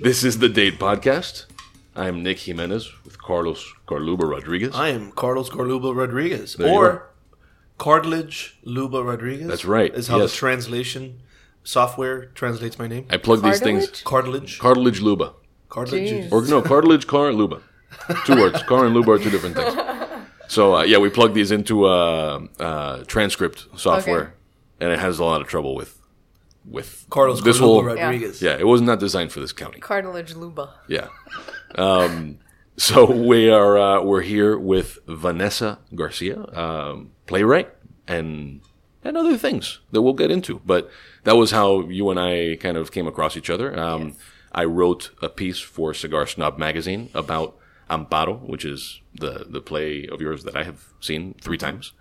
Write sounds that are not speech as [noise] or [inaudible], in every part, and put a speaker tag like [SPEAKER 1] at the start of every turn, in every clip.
[SPEAKER 1] This is the DADE Podcast. I'm Nick Jimenez with Carlos Carluba Rodriguez.
[SPEAKER 2] I am Carlos Carluba Rodriguez,
[SPEAKER 1] There you
[SPEAKER 2] or Cartilage Luba Rodriguez.
[SPEAKER 1] That's right,
[SPEAKER 2] Is how
[SPEAKER 1] yes.
[SPEAKER 2] the translation software translates my name.
[SPEAKER 1] I plug these things.
[SPEAKER 3] Cartilage?
[SPEAKER 2] Cartilage.
[SPEAKER 1] Cartilage Luba.
[SPEAKER 2] Cartilage.
[SPEAKER 3] Jeez.
[SPEAKER 1] Or no, cartilage, car, and luba. Two words. Car and luba are two different things. [laughs] So uh, yeah, we plug these into uh, uh, transcript software,
[SPEAKER 3] Okay.
[SPEAKER 1] and it has a lot of trouble with with
[SPEAKER 2] Carlos
[SPEAKER 1] this
[SPEAKER 2] Carluba
[SPEAKER 1] whole.
[SPEAKER 2] Rodriguez.
[SPEAKER 1] Yeah, it was not designed for this county.
[SPEAKER 3] Cartilage luba.
[SPEAKER 1] Yeah. Um, so we are uh, we're here with Vanessa Garcia, um, playwright, and and other things that we'll get into. But that was how you and I kind of came across each other. Um, I wrote a piece for Cigar Snob magazine about Amparo, which is the the play of yours that I have seen three times.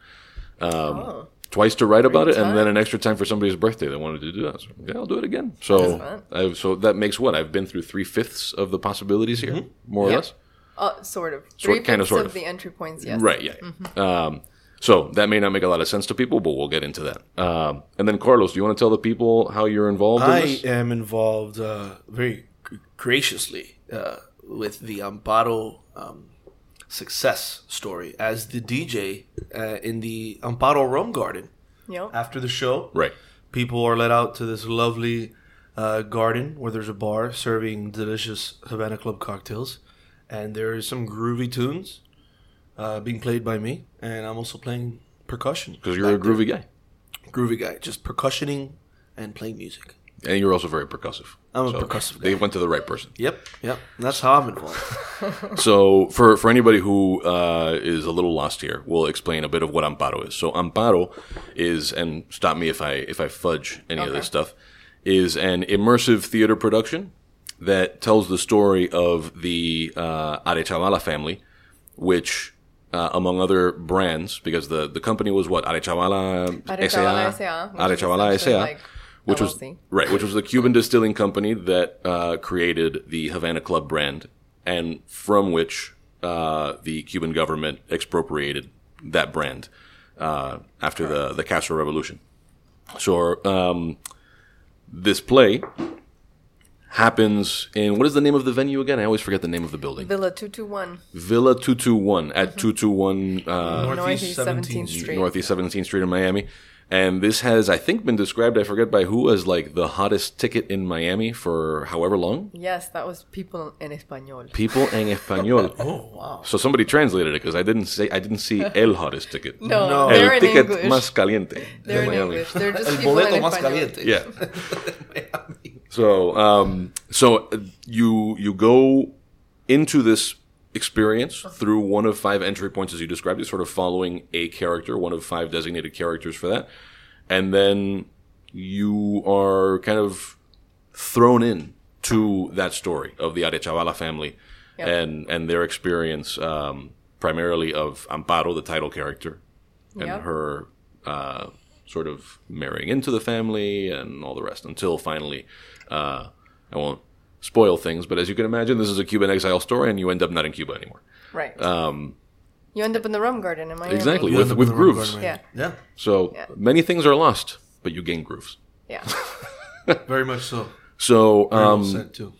[SPEAKER 1] Um, Twice to write about it, and then an extra time for somebody's birthday that wanted to do that. So, yeah, I'll do it again. So, I've, so that makes what I've been through three fifths of the possibilities here, more or less.
[SPEAKER 3] Uh, sort of.
[SPEAKER 1] Sort-
[SPEAKER 3] Three
[SPEAKER 1] kind of, sort of.
[SPEAKER 3] the entry points, yes.
[SPEAKER 1] Right, yeah. Um, so that may not make a lot of sense to people, but we'll get into that. Um, and then, Carlos, do you want to tell the people how you're involved in
[SPEAKER 2] I
[SPEAKER 1] this?
[SPEAKER 2] am involved uh, very graciously uh, with the Amparo um, success story as the DJ uh, in the Amparo Rum Garden.
[SPEAKER 3] Yep.
[SPEAKER 2] After the show,
[SPEAKER 1] Right.
[SPEAKER 2] people are let out to this lovely uh, garden where there's a bar serving delicious Havana Club cocktails, and there is some groovy tunes uh, being played by me, and I'm also playing percussion
[SPEAKER 1] Because you're a
[SPEAKER 2] back there.
[SPEAKER 1] groovy guy.
[SPEAKER 2] groovy guy, just percussioning and playing music.
[SPEAKER 1] And you're also very percussive.
[SPEAKER 2] I'm a percussive
[SPEAKER 1] They
[SPEAKER 2] guy.
[SPEAKER 1] went to the right person.
[SPEAKER 2] Yep, yep. That's how I'm involved. [laughs]
[SPEAKER 1] So, for, for anybody who uh, is a little lost here, we'll explain a bit of what Amparo is. So, Amparo is, and stop me if I if I fudge any of this stuff, is an immersive theater production that tells the story of the uh, Arechabala family, which, uh, among other brands, because the, the company was what Arechabala
[SPEAKER 3] Arechabala
[SPEAKER 1] SA,
[SPEAKER 3] S.A.,
[SPEAKER 1] Arechabala
[SPEAKER 3] essentially
[SPEAKER 1] SA,
[SPEAKER 3] like
[SPEAKER 1] which was right, which was the Cuban distilling company that uh, created the Havana Club brand, and from which uh, the Cuban government expropriated that brand uh, after the the Castro Revolution. So um, this play happens in what is the name of the venue again? I always forget the name of the building.
[SPEAKER 3] Villa 221.
[SPEAKER 1] Villa two two one at two two one uh,
[SPEAKER 3] Northeast 17th Street.
[SPEAKER 1] Northeast 17th Street in Miami. And this has, I think, been described, I forget by who, as like the hottest ticket in Miami for however long.
[SPEAKER 3] Yes, that was people in Espanol.
[SPEAKER 1] People en español. [laughs]
[SPEAKER 2] oh wow!
[SPEAKER 1] So somebody translated it because I didn't say I didn't see [laughs] el hottest ticket.
[SPEAKER 3] No,
[SPEAKER 2] No.
[SPEAKER 3] they're
[SPEAKER 1] el
[SPEAKER 3] in
[SPEAKER 1] ticket
[SPEAKER 3] English.
[SPEAKER 1] más caliente.
[SPEAKER 3] they're
[SPEAKER 1] de
[SPEAKER 3] in
[SPEAKER 1] Miami.
[SPEAKER 3] English. They're [laughs] just
[SPEAKER 2] El
[SPEAKER 3] people
[SPEAKER 2] boleto
[SPEAKER 3] in
[SPEAKER 2] más
[SPEAKER 3] Espanol.
[SPEAKER 2] caliente.
[SPEAKER 1] Yeah. So, um, so uh, you you go into this experience through one of five entry points, as you described it, sort of following a character, one of five designated characters for that, and then you are kind of thrown in to that story of the Arechabala family
[SPEAKER 3] Yep.
[SPEAKER 1] and and their experience, um, primarily of Amparo, the title character, and
[SPEAKER 3] Yep.
[SPEAKER 1] her uh, sort of marrying into the family and all the rest until finally, uh, I won't spoil things, but as you can imagine, this is a Cuban exile story, and you end up not in Cuba anymore.
[SPEAKER 3] Right. Um, you end up in the rum garden in Miami.
[SPEAKER 1] Exactly. With- with
[SPEAKER 2] in the rum
[SPEAKER 1] grooves.
[SPEAKER 2] garden,
[SPEAKER 3] Yeah.
[SPEAKER 2] yeah,
[SPEAKER 1] So
[SPEAKER 3] Yeah.
[SPEAKER 1] many things are lost, but you gain grooves.
[SPEAKER 3] Yeah. [laughs]
[SPEAKER 2] very much so.
[SPEAKER 1] So, um,
[SPEAKER 2] too.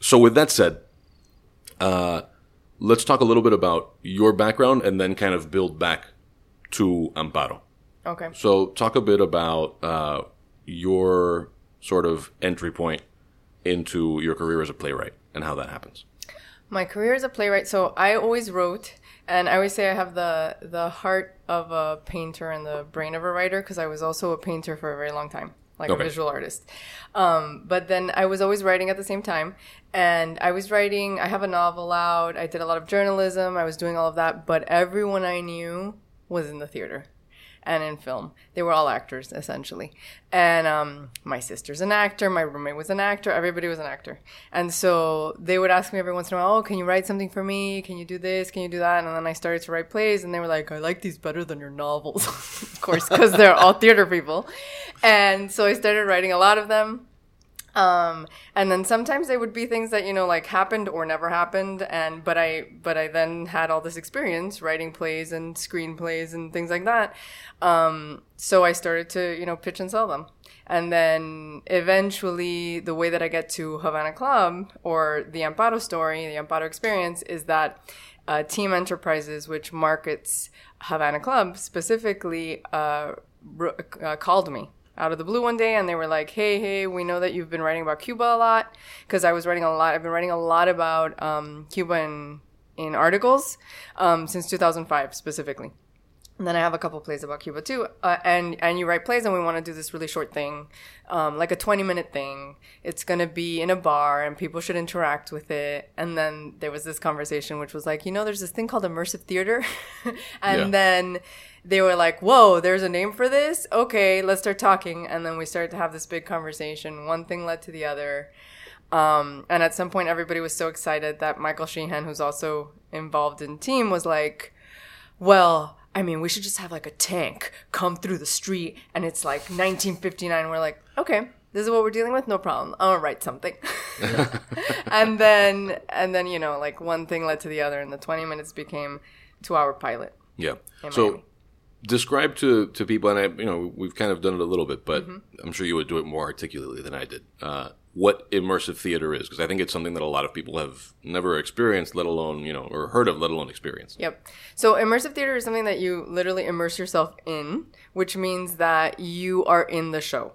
[SPEAKER 1] so with that said, uh, let's talk a little bit about your background and then kind of build back to Amparo.
[SPEAKER 3] Okay.
[SPEAKER 1] So, talk a bit about uh, your sort of entry point into your career as a playwright and how that happens.
[SPEAKER 3] My career as a playwright, so I always wrote, and I always say I have the the heart of a painter and the brain of a writer because I was also a painter for a very long time, like
[SPEAKER 1] Okay.
[SPEAKER 3] a visual artist. Um, but then I was always writing at the same time, and I was writing. I have a novel out. I did a lot of journalism. I was doing all of that, but everyone I knew was in the theater and in film. They were all actors essentially. And um, my sister's an actor. My roommate was an actor. Everybody was an actor. And so they would ask me every once in a while, "Oh, can you write something for me? Can you do this? Can you do that?" And then I started to write plays, and they were like, "I like these better than your novels," [laughs] of course, because they're all theater people. And so I started writing a lot of them. Um, and then sometimes they would be things that you know like happened or never happened, and but I but I then had all this experience writing plays and screenplays and things like that. Um, so I started to you know pitch and sell them. And then eventually, the way that I get to Havana Club or the Amparo story, the Amparo experience, is that uh, Team Enterprises, which markets Havana Club specifically, uh, uh, called me out of the blue one day and they were like, hey, hey, we know that you've been writing about Cuba a lot. Because I was writing a lot, I've been writing a lot about um, Cuba in, in articles um, since 2005 specifically. And then I have a couple plays about Cuba too. Uh, and and you write plays, and we want to do this really short thing, um, like a twenty minute thing. It's gonna be in a bar, and people should interact with it. And then there was this conversation, which was like, you know, there's this thing called immersive theater, [laughs] and
[SPEAKER 1] Yeah.
[SPEAKER 3] then they were like, whoa, there's a name for this. Okay, let's start talking. And then we started to have this big conversation. One thing led to the other. Um, and at some point, everybody was so excited that Michael Sheehan, who's also involved in team, was like, well, I mean, we should just have like a tank come through the street and it's like 1959. We're like, okay, this is what we're dealing with. No problem. I'll write something. [laughs] and then, and then, you know, like one thing led to the other and the 20 minutes became two hour pilot.
[SPEAKER 1] Yeah. So
[SPEAKER 3] Miami.
[SPEAKER 1] describe to to people, and I, you know, we've kind of done it a little bit, but
[SPEAKER 3] Mm-hmm.
[SPEAKER 1] I'm sure you would do it more articulately than I did. Uh, what immersive theater is, because I think it's something that a lot of people have never experienced, let alone you know, or heard of, let alone experienced.
[SPEAKER 3] Yep. So immersive theater is something that you literally immerse yourself in, which means that you are in the show.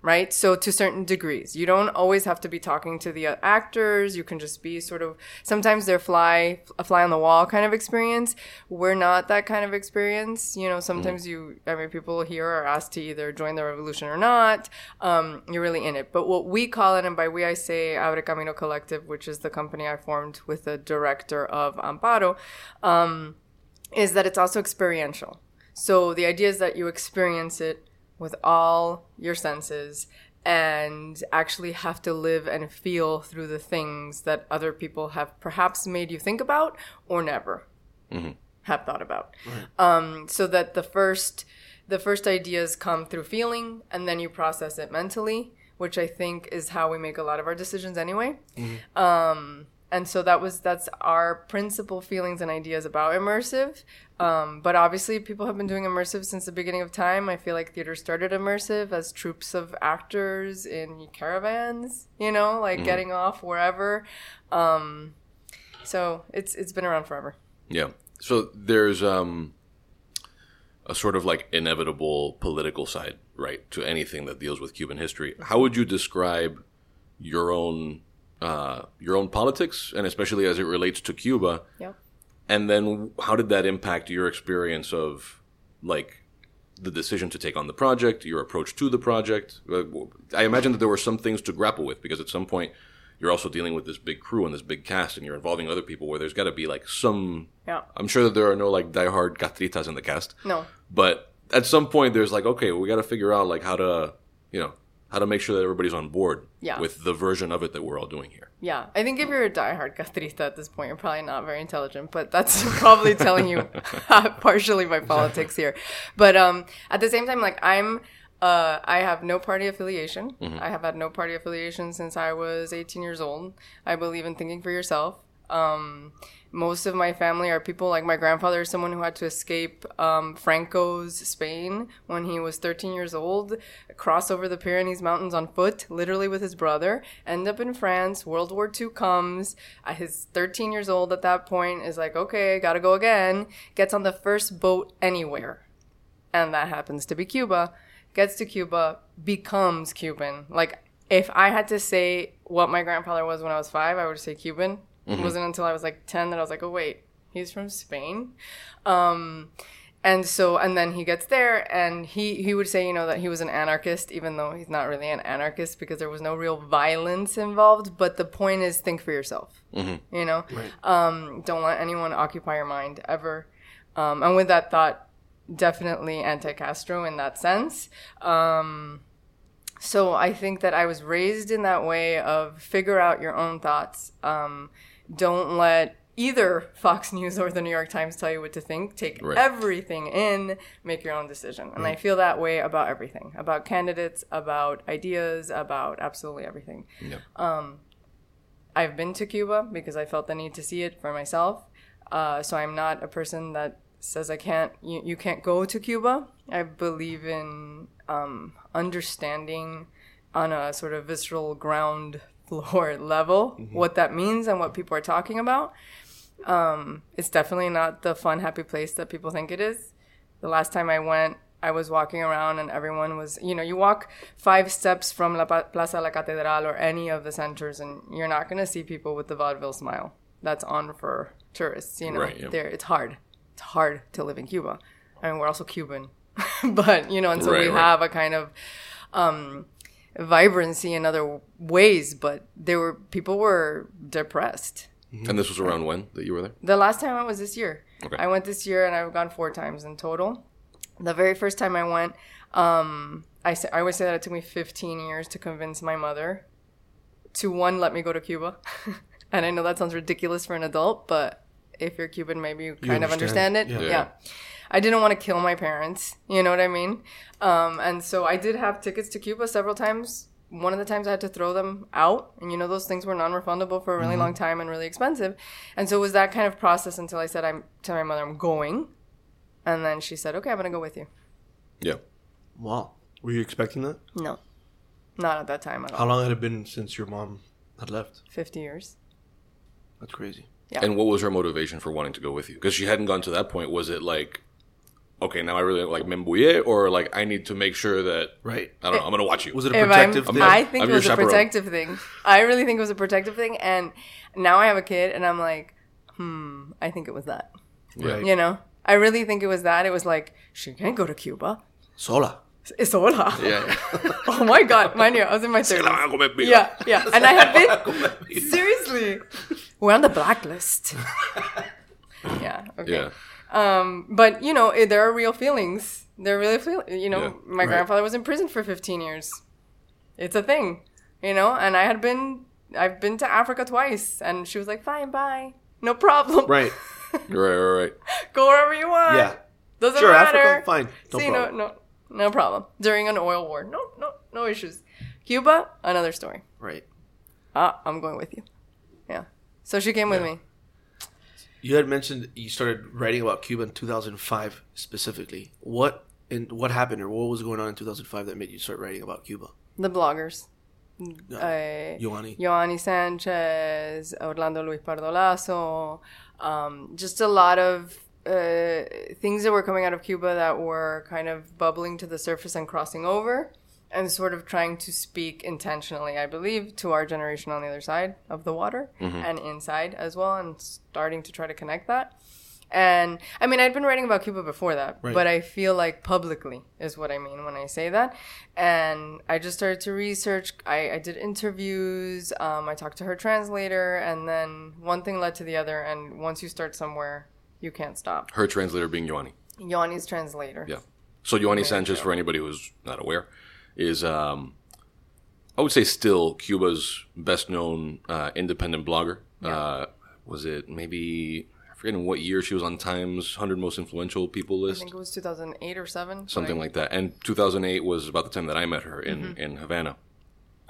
[SPEAKER 3] Right? So to certain degrees. You don't always have to be talking to the actors. You can just be sort of sometimes they're fly a fly on the wall kind of experience. We're not that kind of experience. You know, sometimes you I mean people here are asked to either join the revolution or not. Um, you're really in it. But what we call it, and by we I say Abre Camino Collective, which is the company I formed with the director of Amparo, um, is that it's also experiential. So the idea is that you experience it with all your senses and actually have to live and feel through the things that other people have perhaps made you think about or never have thought about. Um, so that the first the first ideas come through feeling and then you process it mentally, which I think is how we make a lot of our decisions anyway. Um, and so that was that's our principal feelings and ideas about immersive. Um, but obviously, people have been doing immersive since the beginning of time. I feel like theater started immersive as troops of actors in caravans, you know, like getting off wherever. Um, so it's it's been around forever.
[SPEAKER 1] Yeah. So there's um a sort of like inevitable political side, right, to anything that deals with Cuban history. How would you describe your own uh, your own politics, and especially as it relates to Cuba?
[SPEAKER 3] Yeah.
[SPEAKER 1] And then how did that impact your experience of like the decision to take on the project, your approach to the project? Uh, I imagine that there were some things to grapple with because at some point you're also dealing with this big crew and this big cast and you're involving other people where there's got to be like some
[SPEAKER 3] Yeah.
[SPEAKER 1] I'm sure that there are no like diehard castristas in the cast,
[SPEAKER 3] No.
[SPEAKER 1] but at some point there's like okay, we got to figure out like how to, you know, how to make sure that everybody's on board
[SPEAKER 3] Yeah.
[SPEAKER 1] with the version of it that we're all doing here.
[SPEAKER 3] Yeah, I think if you're a diehard castrista at this point, you're probably not very intelligent, but that's [laughs] probably telling you [laughs] [laughs] partially my politics here. But um, at the same time, like I'm, uh, I have no party affiliation. I have had no party affiliation since I was 18 years old. I believe in thinking for yourself. Um, most of my family are people like my grandfather is someone who had to escape um, Franco's Spain when he was 13 years old, cross over the Pyrenees Mountains on foot, literally with his brother, end up in France. World War II comes. At his 13 years old at that point is like, okay, gotta go again. Gets on the first boat anywhere, and that happens to be Cuba. Gets to Cuba, becomes Cuban. Like if I had to say what my grandfather was when I was five, I would say Cuban. It wasn't until I was like 10 that I was like, oh, wait, he's from Spain. Um, and so, and then he gets there and he, he would say, you know, that he was an anarchist, even though he's not really an anarchist because there was no real violence involved. But the point is, think for yourself, you know? Um, don't let anyone occupy your mind ever. Um, and with that thought, definitely anti Castro in that sense. Um, so I think that I was raised in that way of figure out your own thoughts. Um, don't let either Fox News or the New York Times tell you what to think. Take
[SPEAKER 1] Right.
[SPEAKER 3] everything in, make your own decision. And I feel that way about everything about candidates, about ideas, about absolutely everything.
[SPEAKER 1] Yeah.
[SPEAKER 3] I've been to Cuba because I felt the need to see it for myself. Uh, so I'm not a person that says I can't, you, you can't go to Cuba. I believe in um, understanding on a sort of visceral ground floor level what that means and what people are talking about. Um, it's definitely not the fun, happy place that people think it is. The last time I went, I was walking around and everyone was, you know, you walk five steps from La Plaza La Catedral or any of the centers and you're not going to see people with the vaudeville smile. That's on for tourists, you know.
[SPEAKER 1] Right, yeah.
[SPEAKER 3] There, it's hard. It's hard to live in Cuba. I mean, we're also Cuban. [laughs] but, you know, and so
[SPEAKER 1] Right,
[SPEAKER 3] we
[SPEAKER 1] right.
[SPEAKER 3] have a kind of um, vibrancy in other ways, but there were people were depressed.
[SPEAKER 1] And this was around when that you were there?
[SPEAKER 3] The last time I was this year.
[SPEAKER 1] Okay.
[SPEAKER 3] I went this year and I've gone four times in total. The very first time I went, um, I, say, I always say that it took me 15 years to convince my mother to one, let me go to Cuba. [laughs] and I know that sounds ridiculous for an adult, but if you're Cuban, maybe you kind of
[SPEAKER 2] understand.
[SPEAKER 3] understand it.
[SPEAKER 2] Yeah.
[SPEAKER 3] Yeah. I didn't want to kill my parents. You know what I mean? Um, and so I did have tickets to Cuba several times. One of the times I had to throw them out, and you know those things were non-refundable for a really long time and really expensive. And so it was that kind of process until I said I'm to my mother I'm going, and then she said, "Okay, I'm gonna go with you."
[SPEAKER 1] Yeah.
[SPEAKER 2] Wow. Were you expecting that?
[SPEAKER 3] No, not at that time at all.
[SPEAKER 2] How long had it been since your mom had left?
[SPEAKER 3] Fifty years.
[SPEAKER 2] That's crazy.
[SPEAKER 3] Yeah.
[SPEAKER 1] And what was her motivation for wanting to go with you? Because she hadn't gone to that point. Was it like, okay, now I really like Membuye, or like I need to make sure that
[SPEAKER 2] Right.
[SPEAKER 1] I don't know, I'm gonna watch you.
[SPEAKER 2] Was it a
[SPEAKER 3] If
[SPEAKER 2] protective
[SPEAKER 3] I'm,
[SPEAKER 2] thing?
[SPEAKER 3] I think
[SPEAKER 1] I'm
[SPEAKER 3] it
[SPEAKER 1] your
[SPEAKER 3] was a
[SPEAKER 1] chaperone.
[SPEAKER 3] protective thing. I really think it was a protective thing, and now I have a kid, and I'm like, hmm, I think it was that.
[SPEAKER 2] Right.
[SPEAKER 3] You know, I really think it was that. It was like she can't go to Cuba.
[SPEAKER 2] Sola.
[SPEAKER 3] It's hola.
[SPEAKER 1] Yeah. yeah. [laughs]
[SPEAKER 3] Oh my god, mind you, I was in my [laughs]
[SPEAKER 1] Se la van
[SPEAKER 3] thirties.
[SPEAKER 1] a comer viva.
[SPEAKER 3] Yeah, yeah, and I have [laughs] been seriously. We're on the blacklist. yeah. Okay.
[SPEAKER 1] Yeah.
[SPEAKER 3] Um, but you know, there are real feelings. There are really feel. You know,
[SPEAKER 1] Yeah.
[SPEAKER 3] my grandfather was in prison for 15 years. It's a thing, you know. And I had been, I've been to Africa twice, and she was like, "Fine, bye, no problem.
[SPEAKER 2] Right. [laughs]
[SPEAKER 1] Right, right, right.
[SPEAKER 3] Go wherever you want.
[SPEAKER 2] Yeah.
[SPEAKER 3] doesn't
[SPEAKER 2] Sure,
[SPEAKER 3] matter.
[SPEAKER 2] Africa, fine. No
[SPEAKER 3] See,
[SPEAKER 2] problem.
[SPEAKER 3] no, no, no problem. During an oil war, no, no, no issues. Cuba, another story.
[SPEAKER 2] Right.
[SPEAKER 3] Ah, I'm going with you. Yeah. So she came with me.
[SPEAKER 2] You had mentioned you started writing about Cuba in 2005 specifically. What and what happened or what was going on in 2005 that made you start writing about Cuba?
[SPEAKER 3] The bloggers.
[SPEAKER 2] Uh,
[SPEAKER 3] Uh. Yoani Sanchez, Orlando Luis Pardo Lazo, um, just a lot of uh, things that were coming out of Cuba that were kind of bubbling to the surface and crossing over, and sort of trying to speak intentionally, I believe, to our generation on the other side of the water and inside as well, and starting to try to connect that. And I mean, I'd been writing about Cuba before that,
[SPEAKER 2] Right.
[SPEAKER 3] but I feel like publicly is what I mean when I say that. And I just started to research. I, I did interviews. Um, I talked to her translator, and then one thing led to the other. And once you start somewhere, you can't stop.
[SPEAKER 1] Her translator being Yoani.
[SPEAKER 3] Yoani's translator.
[SPEAKER 1] Yeah. So Yoani Sanchez, for anybody who's not aware, is um, I would say still Cuba's best known uh, independent blogger. Uh, was it maybe I forget in what year she was on Time's 100 most influential people list?
[SPEAKER 3] I think it was 2008 or 7.
[SPEAKER 1] something
[SPEAKER 3] I-
[SPEAKER 1] like that. And 2008 was about the time that I met her in
[SPEAKER 3] Mm-hmm.
[SPEAKER 1] in Havana.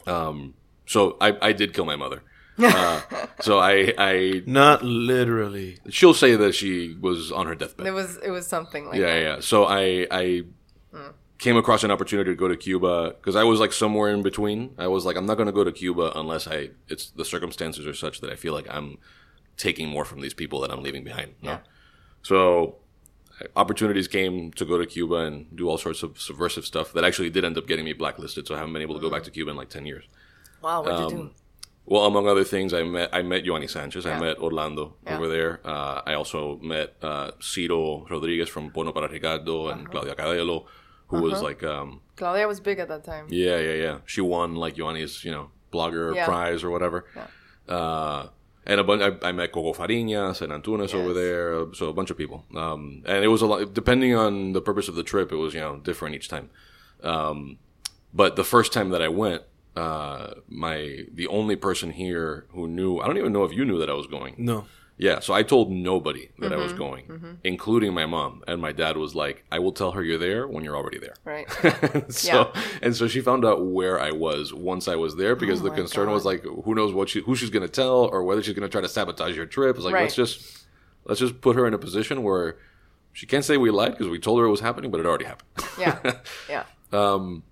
[SPEAKER 1] Um, so I I did kill my mother. [laughs] uh, so I I
[SPEAKER 2] Not literally.
[SPEAKER 1] she'll say that she was on her deathbed.
[SPEAKER 3] It was it was something like
[SPEAKER 1] yeah,
[SPEAKER 3] that.
[SPEAKER 1] yeah. So I I came across an opportunity to go to Cuba because I was like somewhere in between. I was like, I'm not going to go to Cuba unless I it's the circumstances are such that I feel like I'm taking more from these people that I'm leaving behind. know?
[SPEAKER 3] Yeah.
[SPEAKER 1] So opportunities came to go to Cuba and do all sorts of subversive stuff that actually did end up getting me blacklisted. So I haven't been able to go back to Cuba in like ten years.
[SPEAKER 3] Wow, what'd
[SPEAKER 1] Um,
[SPEAKER 3] you do?
[SPEAKER 1] Well, among other things, I met I met Yoani Sanchez. I met Orlando
[SPEAKER 3] Yeah.
[SPEAKER 1] over there. Uh, I also met uh, Ciro Rodriguez from Porno para Ricardo and
[SPEAKER 3] Uh-huh.
[SPEAKER 1] Claudia Cadelo, who was like, um,
[SPEAKER 3] Claudia was big at that time.
[SPEAKER 1] yeah, yeah, yeah. She won like Yoani's, you know, blogger
[SPEAKER 3] Yeah.
[SPEAKER 1] prize or whatever. Uh, and a bunch. I, I met Coco Fariñas and Antúnez over there, uh, so a bunch of people. Um, and it was a lot. Depending on the purpose of the trip, it was you know different each time. Um, but the first time that I went, uh, my the only person here who knew I don't even know if you knew that I was going.
[SPEAKER 2] No.
[SPEAKER 1] Yeah, so I told nobody that I was
[SPEAKER 3] Mm-hmm.
[SPEAKER 1] going, including my mom. And my dad was like, "I will tell her you're there when you're already there."
[SPEAKER 3] Right. [laughs]
[SPEAKER 1] so and so she found out where I was once I was there because the
[SPEAKER 3] Oh my
[SPEAKER 1] concern was like, who knows what she who she's gonna tell or whether she's gonna try to sabotage your trip. It's like
[SPEAKER 3] Right.
[SPEAKER 1] let's just let's just put her in a position where she can't say we lied because we told her it was happening, but it already happened.
[SPEAKER 3] Yeah. [laughs] Yeah.
[SPEAKER 1] Um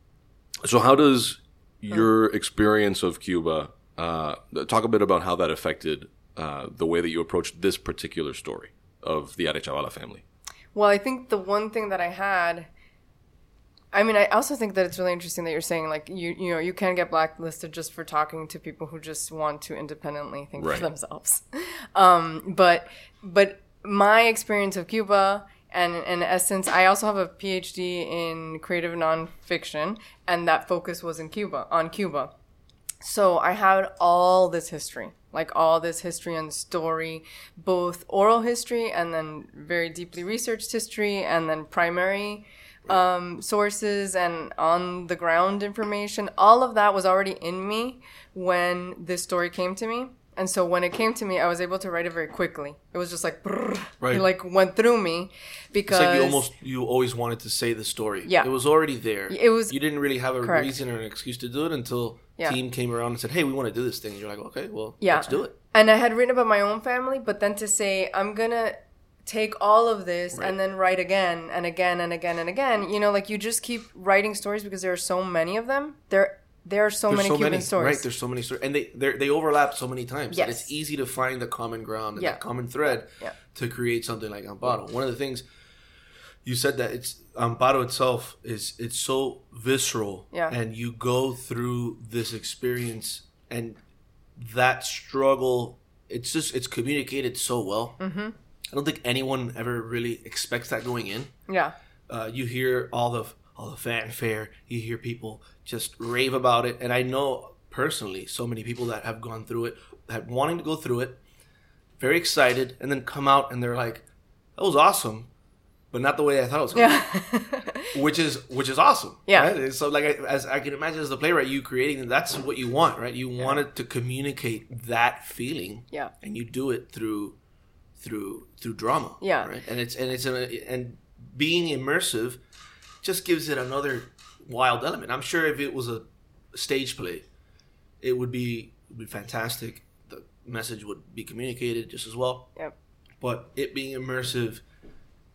[SPEAKER 1] So how does your experience of Cuba uh, talk a bit about how that affected uh, the way that you approached this particular story of the Arechabala family?
[SPEAKER 3] Well, I think the one thing that I had, I mean, I also think that it's really interesting that you're saying like you you know you can get blacklisted just for talking to people who just want to independently think
[SPEAKER 1] Right.
[SPEAKER 3] for themselves. [laughs] Um, but but my experience of Cuba. And in essence, I also have a PhD in creative nonfiction, and that focus was in Cuba, on Cuba. So I had all this history, like all this history and story, both oral history and then very deeply researched history, and then primary um, sources and on the ground information. All of that was already in me when this story came to me. And so when it came to me, I was able to write it very quickly. It was just like, brrr,
[SPEAKER 2] Right.
[SPEAKER 3] it like went through me because
[SPEAKER 2] It's like you almost you always wanted to say the story.
[SPEAKER 3] Yeah.
[SPEAKER 2] it was already there.
[SPEAKER 3] It was-
[SPEAKER 2] you didn't really have a
[SPEAKER 3] Correct.
[SPEAKER 2] reason or an excuse to do it until
[SPEAKER 3] Yeah.
[SPEAKER 2] team came around and said, "Hey, we want to do this thing." And you're like, "Okay, well,
[SPEAKER 3] Yeah.
[SPEAKER 2] let's do it."
[SPEAKER 3] And I had written about my own family, but then to say, I'm going to take all of this
[SPEAKER 2] Right.
[SPEAKER 3] and then write again and again and again and again, you know, like you just keep writing stories because there are so many of them. There, there are so
[SPEAKER 2] There's
[SPEAKER 3] many
[SPEAKER 2] so
[SPEAKER 3] Cuban
[SPEAKER 2] many,
[SPEAKER 3] stories.
[SPEAKER 2] right? There's so many stories, and they they're- overlap so many times. that
[SPEAKER 3] Yes.
[SPEAKER 2] it's easy to find the common ground and
[SPEAKER 3] Yeah.
[SPEAKER 2] the common thread
[SPEAKER 3] Yeah.
[SPEAKER 2] to create something like Amparo. One of the things you said that it's Amparo itself is it's so visceral,
[SPEAKER 3] Yeah.
[SPEAKER 2] and you go through this experience and that struggle. It's just it's communicated so well. Mm-hmm. I don't think anyone ever really expects that going in
[SPEAKER 3] yeah.
[SPEAKER 2] uh, you hear all the all the fanfare. You hear people just rave about it, and I know personally so many people that have gone through it, that wanting to go through it, very excited, and then come out and they're like, "That was awesome," but not the way I thought it was. Going
[SPEAKER 3] Yeah. [laughs]
[SPEAKER 2] which is which is awesome.
[SPEAKER 3] Yeah.
[SPEAKER 2] Right? So like I, as I can imagine as the playwright, you creating that's what you want, right? You wanted to communicate that feeling,
[SPEAKER 3] Yeah.
[SPEAKER 2] and you do it through through through drama,
[SPEAKER 3] Yeah.
[SPEAKER 2] right? And it's and it's a, and being immersive just gives it another wild element. I'm sure if it was a stage play, it would be would be fantastic. The message would be communicated just as well
[SPEAKER 3] Yep.
[SPEAKER 2] but it being immersive,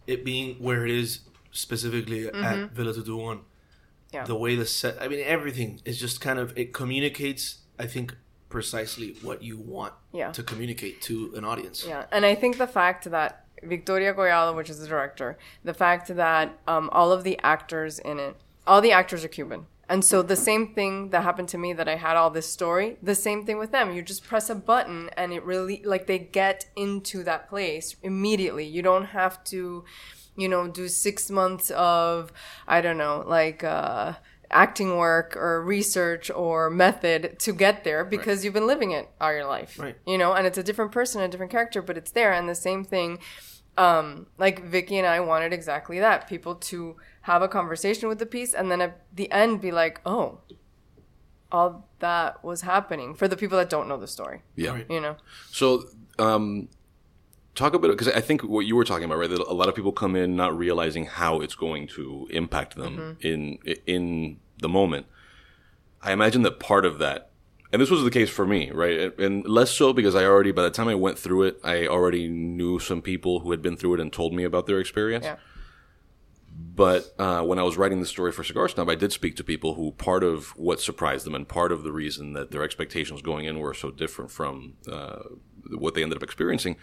[SPEAKER 2] it being where it is specifically at Villa two two one,
[SPEAKER 3] Mm-hmm. Yeah.
[SPEAKER 2] the way the set, I mean, everything is just kind of it communicates. I think precisely what you want
[SPEAKER 3] Yeah.
[SPEAKER 2] to communicate to an audience.
[SPEAKER 3] Yeah, and I think the fact that Victoria Collado, which is the director, the fact that um, all of the actors in it, all the actors are Cuban. And so the same thing that happened to me that I had all this story, the same thing with them. You just press a button and it really like they get into that place immediately. You don't have to, you know, do 6 months of I don't know, like uh acting work or research or method to get there because you've been living it all your life.
[SPEAKER 2] Right.
[SPEAKER 3] You know, and it's a different person, a different character, but it's there. And the same thing, um, like Vicky and I wanted exactly that people to have a conversation with the piece and then at the end be like, oh, all that was happening for the people that don't know the story,
[SPEAKER 1] Yeah.
[SPEAKER 2] Right.
[SPEAKER 3] you know?
[SPEAKER 1] So, um, talk a bit because I think what you were talking about, right? That a lot of people come in not realizing how it's going to impact them in in the moment. I imagine that part of that, and this was the case for me, right? And less so because I already, by the time I went through it, I already knew some people who had been through it and told me about their experience.
[SPEAKER 3] Yeah.
[SPEAKER 1] But uh, when I was writing the story for Cigar Snob, I did speak to people who part of what surprised them and part of the reason that their expectations going in were so different from uh, what they ended up experiencing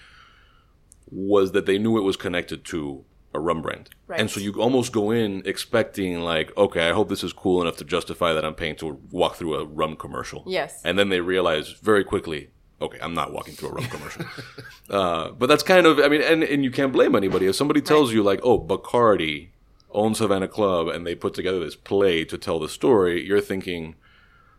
[SPEAKER 1] was that they knew it was connected to a rum brand.
[SPEAKER 3] Right.
[SPEAKER 1] And so you almost go in expecting like, okay, I hope this is cool enough to justify that I'm paying to walk through a rum commercial.
[SPEAKER 3] Yes.
[SPEAKER 1] And then they realize very quickly, okay, I'm not walking through a rum commercial. [laughs] uh, but that's kind of, I mean, and, and you can't blame anybody. If somebody tells you like, oh, Bacardi owns Havana Club and they put together this play to tell the story, you're thinking,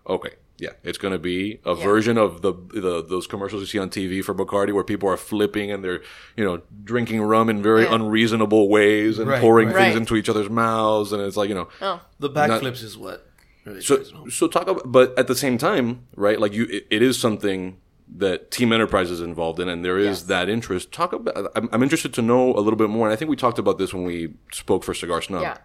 [SPEAKER 1] okay, yeah, it's going to be a
[SPEAKER 3] Yeah.
[SPEAKER 1] version of the, the those commercials you see on TV for Bacardi where people are flipping and they're, you know, drinking rum in very
[SPEAKER 3] Yeah.
[SPEAKER 1] unreasonable ways and
[SPEAKER 2] Right,
[SPEAKER 1] pouring
[SPEAKER 2] right.
[SPEAKER 1] things
[SPEAKER 3] Right.
[SPEAKER 1] into each other's mouths and it's like, you know,
[SPEAKER 3] Oh,
[SPEAKER 2] The backflips is what really
[SPEAKER 1] so,
[SPEAKER 2] drives it home.
[SPEAKER 1] so talk about, but at the same time, right? Like you, it, it is something that Team Enterprise is involved in, and there is
[SPEAKER 3] Yes.
[SPEAKER 1] that interest. Talk about. I'm, I'm interested to know a little bit more, and I think we talked about this when we spoke for Cigar Snob.
[SPEAKER 3] Yeah.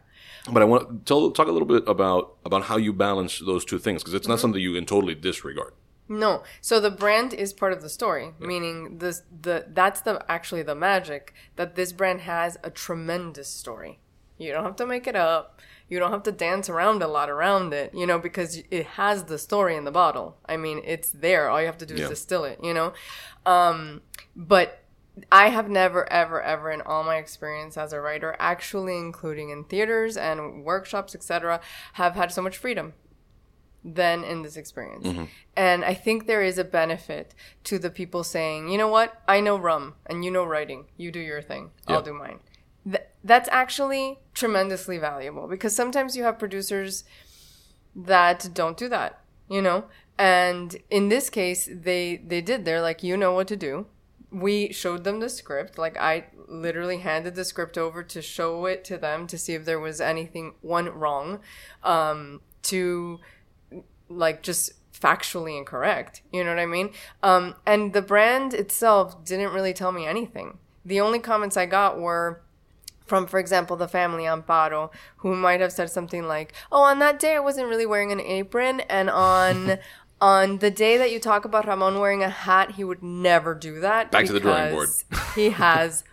[SPEAKER 1] But I want to tell, talk a little bit about about how you balance those two things because it's
[SPEAKER 3] Mm-hmm.
[SPEAKER 1] not something you can totally disregard.
[SPEAKER 3] No. So the brand is part of the story, meaning this the that's the actually the magic that this brand has a tremendous story. You don't have to make it up. You don't have to dance around a lot around it, you know, because it has the story in the bottle. I mean, it's there. All you have to do is distill it, you know. Um, but I have never, ever, ever in all my experience as a writer, actually including in theaters and workshops, etc., have had so much freedom than in this experience. And I think there is a benefit to the people saying, you know what, I know rum and you know writing. You do your thing, I'll do mine. Th- that's actually tremendously valuable because sometimes you have producers that don't do that, you know? And in this case, they they did. They're like, you know what to do. We showed them the script. Like I literally handed the script over to show it to them to see if there was anything one wrong, um, to like just factually incorrect. You know what I mean? Um, and the brand itself didn't really tell me anything. The only comments I got were from, for example, the family Amparo, who might have said something like, "Oh, on that day I wasn't really wearing an apron, and on." [laughs] On the day that you talk about Ramon wearing a hat, he would never do that.
[SPEAKER 1] Back to the drawing board.
[SPEAKER 3] He has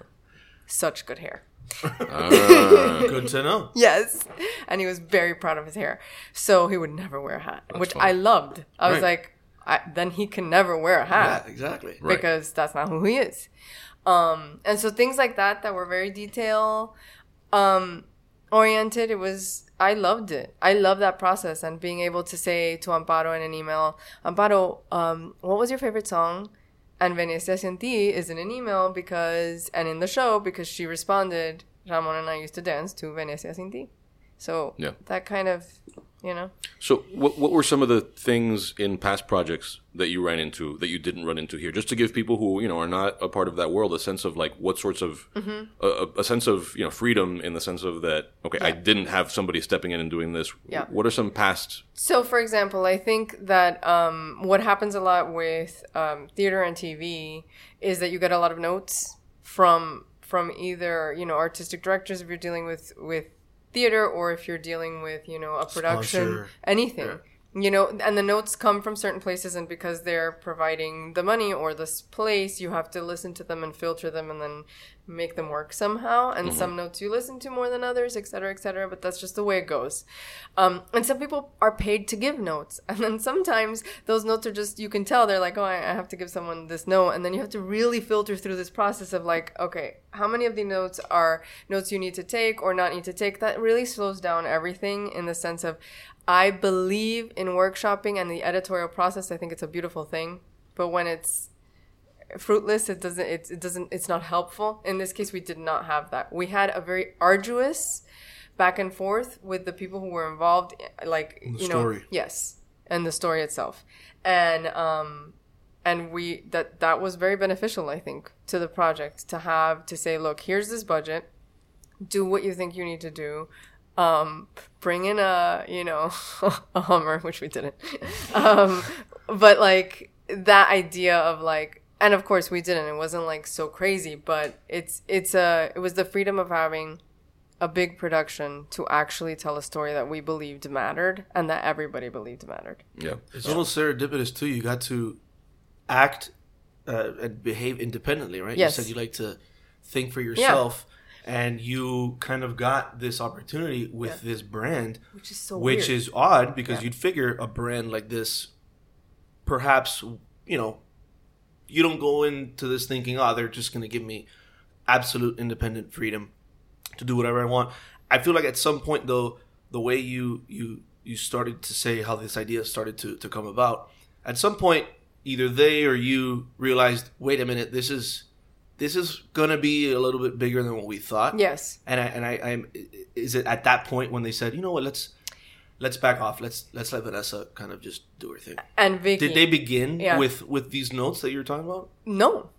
[SPEAKER 3] such good hair. Ah. [laughs]
[SPEAKER 2] Good to know.
[SPEAKER 3] Yes. And he was very proud of his hair. So he would never wear a hat, which I loved. I was like, I, then he can never wear a hat
[SPEAKER 2] Yeah, exactly.
[SPEAKER 1] Right.
[SPEAKER 3] because that's not who he is. Um, and so things like that that were very detail um, oriented, it was, I loved it. I love that process and being able to say to Amparo in an email, Amparo, um, what was your favorite song? And Venecia sin ti is in an email because, and in the show, because she responded, Ramon and I used to dance to Venecia sin ti. So
[SPEAKER 1] Yeah.
[SPEAKER 3] that kind of, you know,
[SPEAKER 1] So, what what were some of the things in past projects that you ran into that you didn't run into here? Just to give people who you know are not a part of that world a sense of like what sorts of
[SPEAKER 3] Mm-hmm.
[SPEAKER 1] a, a- sense of you know freedom in the sense of that. Okay, I didn't have somebody stepping in and doing this.
[SPEAKER 3] Yeah.
[SPEAKER 1] What are some past?
[SPEAKER 3] So, for example, I think that um, what happens a lot with um, theater and TV is that you get a lot of notes from from either you know artistic directors if you're dealing with with theater or if you're dealing with you know a production
[SPEAKER 2] Sponsor.
[SPEAKER 3] anything you know and the notes come from certain places and because they're providing the money or this place you have to listen to them and filter them and then make them work somehow. And some notes you listen to more than others et cetera et cetera but that's just the way it goes. Um, and some people are paid to give notes. [laughs] And then sometimes those notes are just you can tell they're like oh I, I have to give someone this note. And then you have to really filter through this process of like okay how many of the notes are notes you need to take or not need to take? That really slows down everything in the sense of I believe in workshopping and the editorial process. I think it's a beautiful thing. But when it's fruitless, it doesn't it, it doesn't it's not helpful. In this case we did not have that. We had a very arduous back and forth with the people who were involved like
[SPEAKER 2] the
[SPEAKER 3] you know
[SPEAKER 2] story.
[SPEAKER 3] yes, and the story itself. And um and we that that was very beneficial I think to the project to have to say look, here's this budget. Do what you think you need to do um, bring in a you know [laughs] a Hummer, which we didn't. Um, but like that idea of like, and of course we didn't. It wasn't like so crazy, but it's it's a it was the freedom of having a big production to actually tell a story that we believed mattered and that everybody believed mattered.
[SPEAKER 1] Yeah,
[SPEAKER 2] It's almost serendipitous too. You got to act uh, and behave independently, right?
[SPEAKER 3] Yes.
[SPEAKER 2] You said you like to think for yourself, and you kind of got this opportunity with this brand,
[SPEAKER 3] Which is so
[SPEAKER 2] which
[SPEAKER 3] weird.
[SPEAKER 2] is odd because
[SPEAKER 3] Yeah.
[SPEAKER 2] you'd figure a brand like this, perhaps you know, you don't go into this thinking, oh, they're just going to give me absolute independent freedom to do whatever I want. I feel like at some point though, the way you you you started to say how this idea started to to come about, at some point either they or you realized, wait a minute, this is this is gonna be a little bit bigger than what we thought.
[SPEAKER 3] yes.
[SPEAKER 2] And I and I I'm is it at that point when they said, you know what, let's let's back off, let's let's let Vanessa kind of just do her thing.
[SPEAKER 3] And Vicky.
[SPEAKER 2] Did they begin
[SPEAKER 3] Yeah.
[SPEAKER 2] with with these notes that you're talking about?
[SPEAKER 3] No.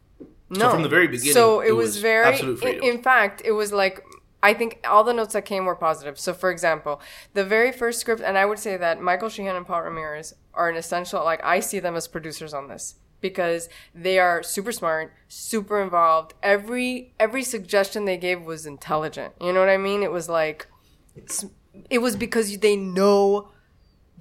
[SPEAKER 3] No.
[SPEAKER 2] from the very beginning,
[SPEAKER 3] So it,
[SPEAKER 2] it
[SPEAKER 3] was,
[SPEAKER 2] was
[SPEAKER 3] very. In, in fact, it was like I think all the notes that came were positive. So, for example, the very first script, and I would say that Michael Sheehan and Paul Ramirez are an essential. Like I see them as producers on this because they are super smart, super involved. Every every suggestion they gave was intelligent. You know what I mean? It was like it was because they know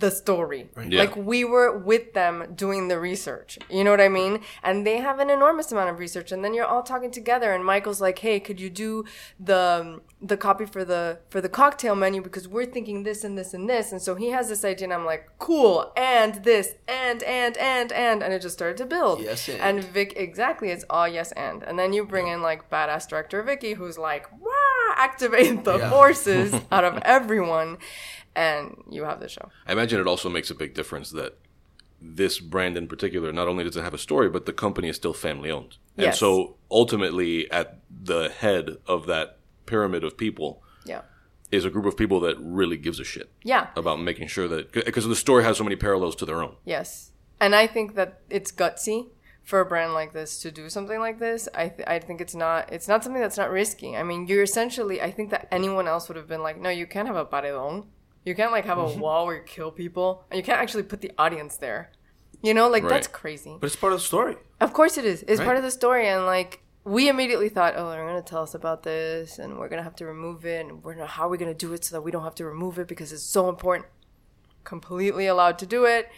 [SPEAKER 3] the story.
[SPEAKER 1] Yeah.
[SPEAKER 3] Like we were with them doing the research. You know what I mean? And they have an enormous amount of research and then you're all talking together and Michael's like, "Hey, could you do the the copy for the for the cocktail menu because we're thinking this and this and this." And so he has this idea and I'm like, "Cool. And this and and and and and it just started to build.
[SPEAKER 2] Yes, and.
[SPEAKER 3] and Vic exactly it's all yes and. And then you bring in like badass director Vicky who's like, "Wah, activate the
[SPEAKER 2] Yeah.
[SPEAKER 3] forces [laughs] out of everyone." And you have the show.
[SPEAKER 1] I imagine it also makes a big difference that this brand in particular, not only does it have a story, but the company is still family owned. And
[SPEAKER 3] Yes.
[SPEAKER 1] so ultimately, at the head of that pyramid of people
[SPEAKER 3] Yeah.
[SPEAKER 1] is a group of people that really gives a shit
[SPEAKER 3] Yeah.
[SPEAKER 1] about making sure that, because the story has so many parallels to their own.
[SPEAKER 3] Yes. And I think that it's gutsy for a brand like this to do something like this. I th- I think it's not it's not something that's not risky. I mean, you're essentially I think that anyone else would have been like, "No, you can't have a paredón. You can't like have a mm-hmm. wall where you kill people and you can't actually put the audience there." You know, like that's crazy.
[SPEAKER 2] But it's part of the story.
[SPEAKER 3] Of course it is. It's
[SPEAKER 2] Right.
[SPEAKER 3] part of the story and like we immediately thought, oh, they're gonna tell us about this, and we're gonna have to remove it, and we're gonna, how are we gonna do it so that we don't have to remove it because it's so important. Completely allowed to do it.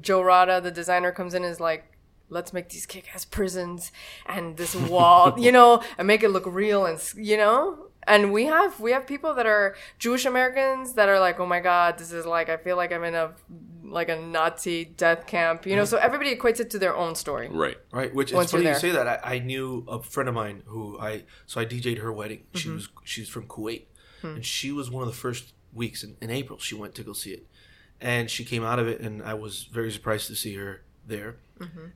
[SPEAKER 3] Joe Rada, the designer, comes in and is like, let's make these kick-ass prisons and this wall, [laughs] you know, and make it look real and you know. And we have we have people that are Jewish Americans that are like, oh my god, this is like I feel like I'm in a like a Nazi death camp, you know. So everybody equates it to their own story.
[SPEAKER 1] Right.
[SPEAKER 2] Right, which
[SPEAKER 3] Once
[SPEAKER 2] it's funny
[SPEAKER 3] you're
[SPEAKER 2] you
[SPEAKER 3] there.
[SPEAKER 2] say that. I, I knew a friend of mine who I so I DJ'd her wedding. She
[SPEAKER 3] Mm-hmm.
[SPEAKER 2] was she's from Kuwait,
[SPEAKER 3] Hmm.
[SPEAKER 2] and she was one of the first weeks in, in April. She went to go see it, and she came out of it, and I was very surprised to see her there.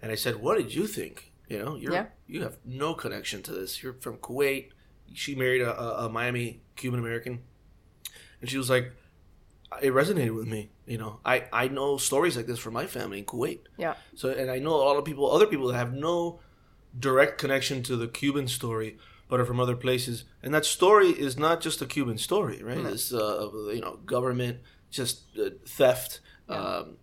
[SPEAKER 2] And I said, "What did you think? You know, you're
[SPEAKER 3] Mm-hmm. Yeah.
[SPEAKER 2] you have no connection to this. You're from Kuwait. She married a, a, a Miami Cuban American, and she was like." It resonated with me, you know. I, I know stories like this from my family in Kuwait.
[SPEAKER 3] Yeah.
[SPEAKER 2] So, and I know a lot of people, other people that have no direct connection to the Cuban story, but are from other places. And that story is not just a Cuban story, right? It's uh, you know government, just uh, theft, um,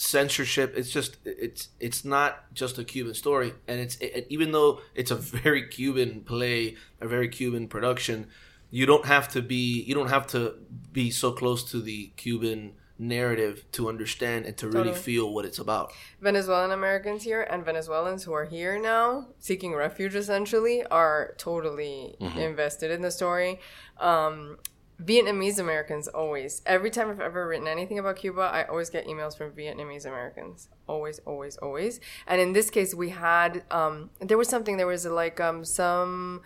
[SPEAKER 2] censorship. It's just it's it's not just a Cuban story, and it's it, even though it's a very Cuban play, a very Cuban production, you don't have to be you don't have to be so close to the Cuban narrative to understand and to really
[SPEAKER 3] Totally.
[SPEAKER 2] feel what it's about.
[SPEAKER 3] Venezuelan Americans here and Venezuelans who are here now seeking refuge essentially are totally invested in the story. Um, Vietnamese Americans always, every time I've ever written anything about Cuba, I always get emails from Vietnamese Americans. Always, always, always. And in this case, we had, um, there was something, there was like um, some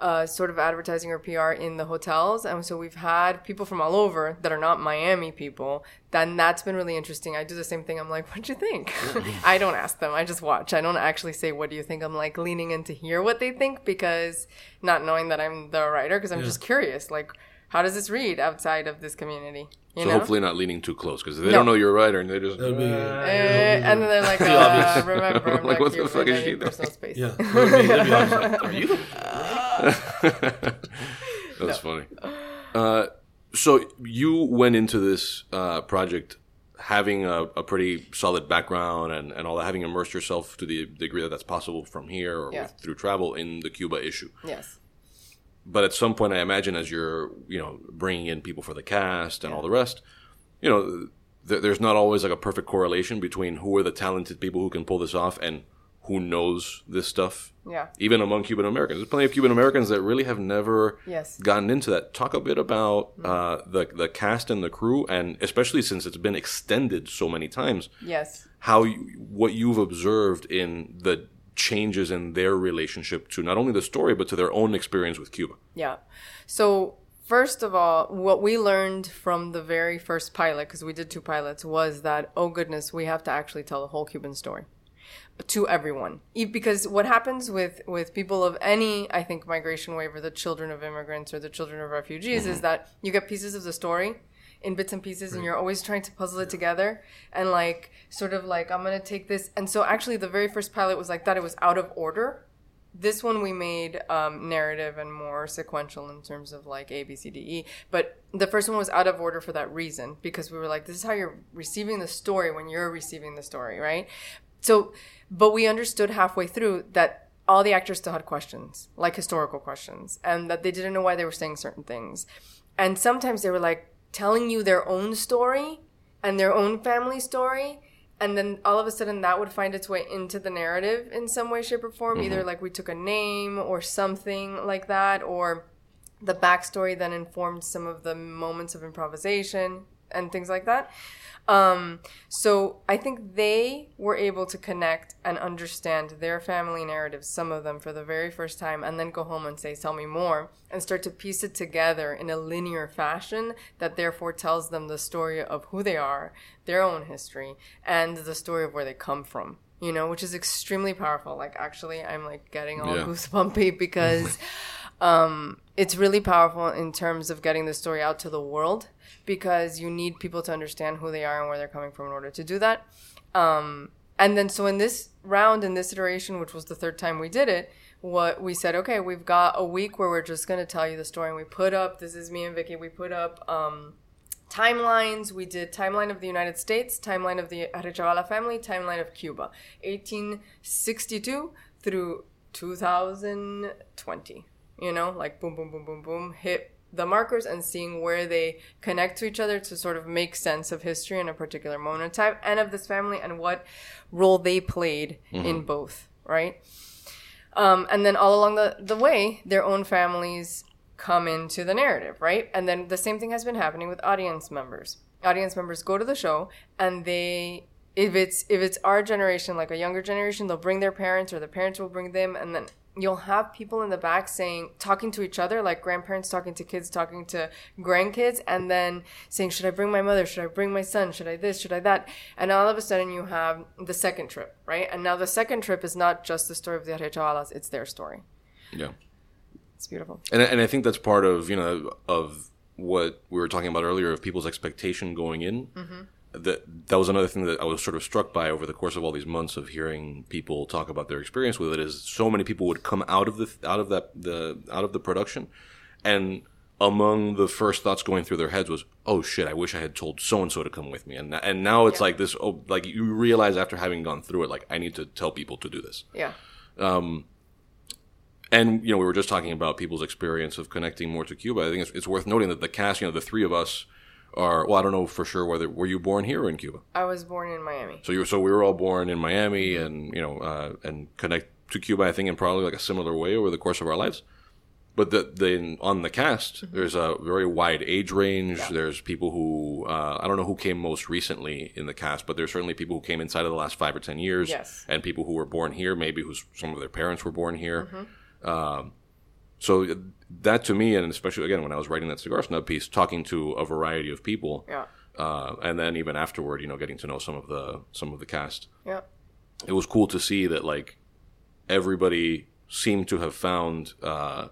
[SPEAKER 3] uh, sort of advertising or PR in the hotels. And so we've had people from all over that are not Miami people. Then that's been really interesting. I do the same thing. I'm like, what do you think? [laughs] I don't ask them. I just watch. I don't actually say, what do you think? I'm like leaning in to hear what they think because not knowing that I'm the writer, because I'm just curious. Like, how does this read outside of this community? You
[SPEAKER 1] So
[SPEAKER 3] know?
[SPEAKER 1] hopefully not leaning too close because they
[SPEAKER 3] No.
[SPEAKER 1] don't know you're a writer and they just.
[SPEAKER 2] That'd be-
[SPEAKER 3] Eh, and then they're like, [laughs] uh, remember, [laughs] I'm
[SPEAKER 1] Like, what the fuck
[SPEAKER 3] I
[SPEAKER 1] is she
[SPEAKER 3] need
[SPEAKER 1] doing?
[SPEAKER 3] personal space.
[SPEAKER 2] Yeah, that'd be, that'd be honest. [laughs] Are you? the-
[SPEAKER 1] That's funny. Uh, so you went into this uh, project having a, a pretty solid background and, and all that, having immersed yourself to the degree that that's possible from here or
[SPEAKER 3] Yeah.
[SPEAKER 1] with, through travel in the Cuba issue.
[SPEAKER 3] Yes.
[SPEAKER 1] But at some point, I imagine as you're, you know, bringing in people for the cast and all the rest, you know, th- there's not always like a perfect correlation between who are the talented people who can pull this off and who knows this stuff.
[SPEAKER 3] Yeah.
[SPEAKER 1] Even among Cuban Americans, there's plenty of Cuban Americans that really have never
[SPEAKER 3] Yes.
[SPEAKER 1] gotten into that. Talk a bit about uh, the the cast and the crew, and especially since it's been extended so many times,
[SPEAKER 3] Yes.
[SPEAKER 1] how you, what you've observed in the changes in their relationship to not only the story but to their own experience with Cuba.
[SPEAKER 3] Yeah. So, first of all, what we learned from the very first pilot, because we did two pilots, was that, oh goodness, we have to actually tell the whole Cuban story to everyone. Because what happens with, with people of any, I think, migration wave or the children of immigrants or the children of refugees mm-hmm. is that you get pieces of the story in bits and pieces and you're always trying to puzzle it together and like sort of like i'm gonna take this and so actually the very first pilot was like that it was out of order this one we made um, narrative and more sequential in terms of like A, B, C, D, E. But the first one was out of order for that reason because we were like, this is how you're receiving the story when you're receiving the story, right? so, but we understood halfway through that all the actors still had questions, like historical questions, and that they didn't know why they were saying certain things. And sometimes they were like telling you their own story and their own family story. And then all of a sudden that would find its way into the narrative in some way, shape, or form. Mm-hmm. Either like we took a name or something like that, or the backstory then informed some of the moments of improvisation and things like that. Um, so I think they were able to connect and understand their family narratives, some of them for the very first time, and then go home and say, Tell me more, and start to piece it together in a linear fashion that therefore tells them the story of who they are, their own history, and the story of where they come from. You know, which is extremely powerful. Like, actually, I'm like getting all
[SPEAKER 1] Yeah.
[SPEAKER 3] goosebumpy [laughs] because um, it's really powerful in terms of getting the story out to the world because you need people to understand who they are and where they're coming from in order to do that. Um, and then, so in this round, in this iteration, which was the third time we did it, what we said, okay, we've got a week where we're just going to tell you the story. And we put up, this is me and Vicky, we put up um, timelines. We did timeline of the United States, timeline of the Arechabala family, timeline of Cuba, 1862 through 2020. You know, like boom, boom, boom, boom, boom, hit the markers and seeing where they connect to each other to sort of make sense of history in a particular moment in time and of this family and what role they played in both, right? Um, and then all along the, the way, their own families come into the narrative, right? And then the same thing has been happening with audience members. Audience members go to the show and they if it's if it's our generation, like a younger generation, they'll bring their parents or the parents will bring them and then you'll have people in the back saying talking to each other like grandparents talking to kids talking to grandkids and then saying should i bring my mother? Should i bring my son? Should i this? Should i that? And all of a sudden you have the second trip right? And now the second trip is not just the story of the Arechabalas, it's their story.
[SPEAKER 1] Yeah.
[SPEAKER 3] it's beautiful.
[SPEAKER 1] And, and I think that's part of you know of what we were talking about earlier of people's expectation going in. Mm-hmm. That that was another thing that I was sort of struck by over the course of all these months of hearing people talk about their experience with it. Is so many people would come out of the out of that the out of the production, and among the first thoughts going through their heads was, "Oh shit! I wish I had told so and so to come with me." And and now it's
[SPEAKER 3] Yeah.
[SPEAKER 1] like this. Oh, like you realize after having gone through it, like I need to tell people to do this.
[SPEAKER 3] yeah um
[SPEAKER 1] and you know we were just talking about people's experience of connecting more to Cuba. I think it's, it's worth noting that the cast, you know, the three of us are. Well, I don't know for sure whether were you born here or in Cuba.
[SPEAKER 3] i was born in miami
[SPEAKER 1] So you so we were all born in Miami, and you know, uh, and connect to Cuba. I think in probably like a similar way over the course of our lives. But the, the on the cast, there's a very wide age range. There's people who uh, I don't know who came most recently in the cast, but there's certainly people who came inside of the last five or ten years,
[SPEAKER 3] Yes.
[SPEAKER 1] and people who were born here, maybe who's some of their parents were born here. Um, so that to me, and especially again when I was writing that Cigar Snob piece, talking to a variety of people,
[SPEAKER 3] yeah
[SPEAKER 1] uh, and then even afterward, you know, getting to know some of the some of the cast
[SPEAKER 3] yeah
[SPEAKER 1] it was cool to see that like everybody seemed to have found uh,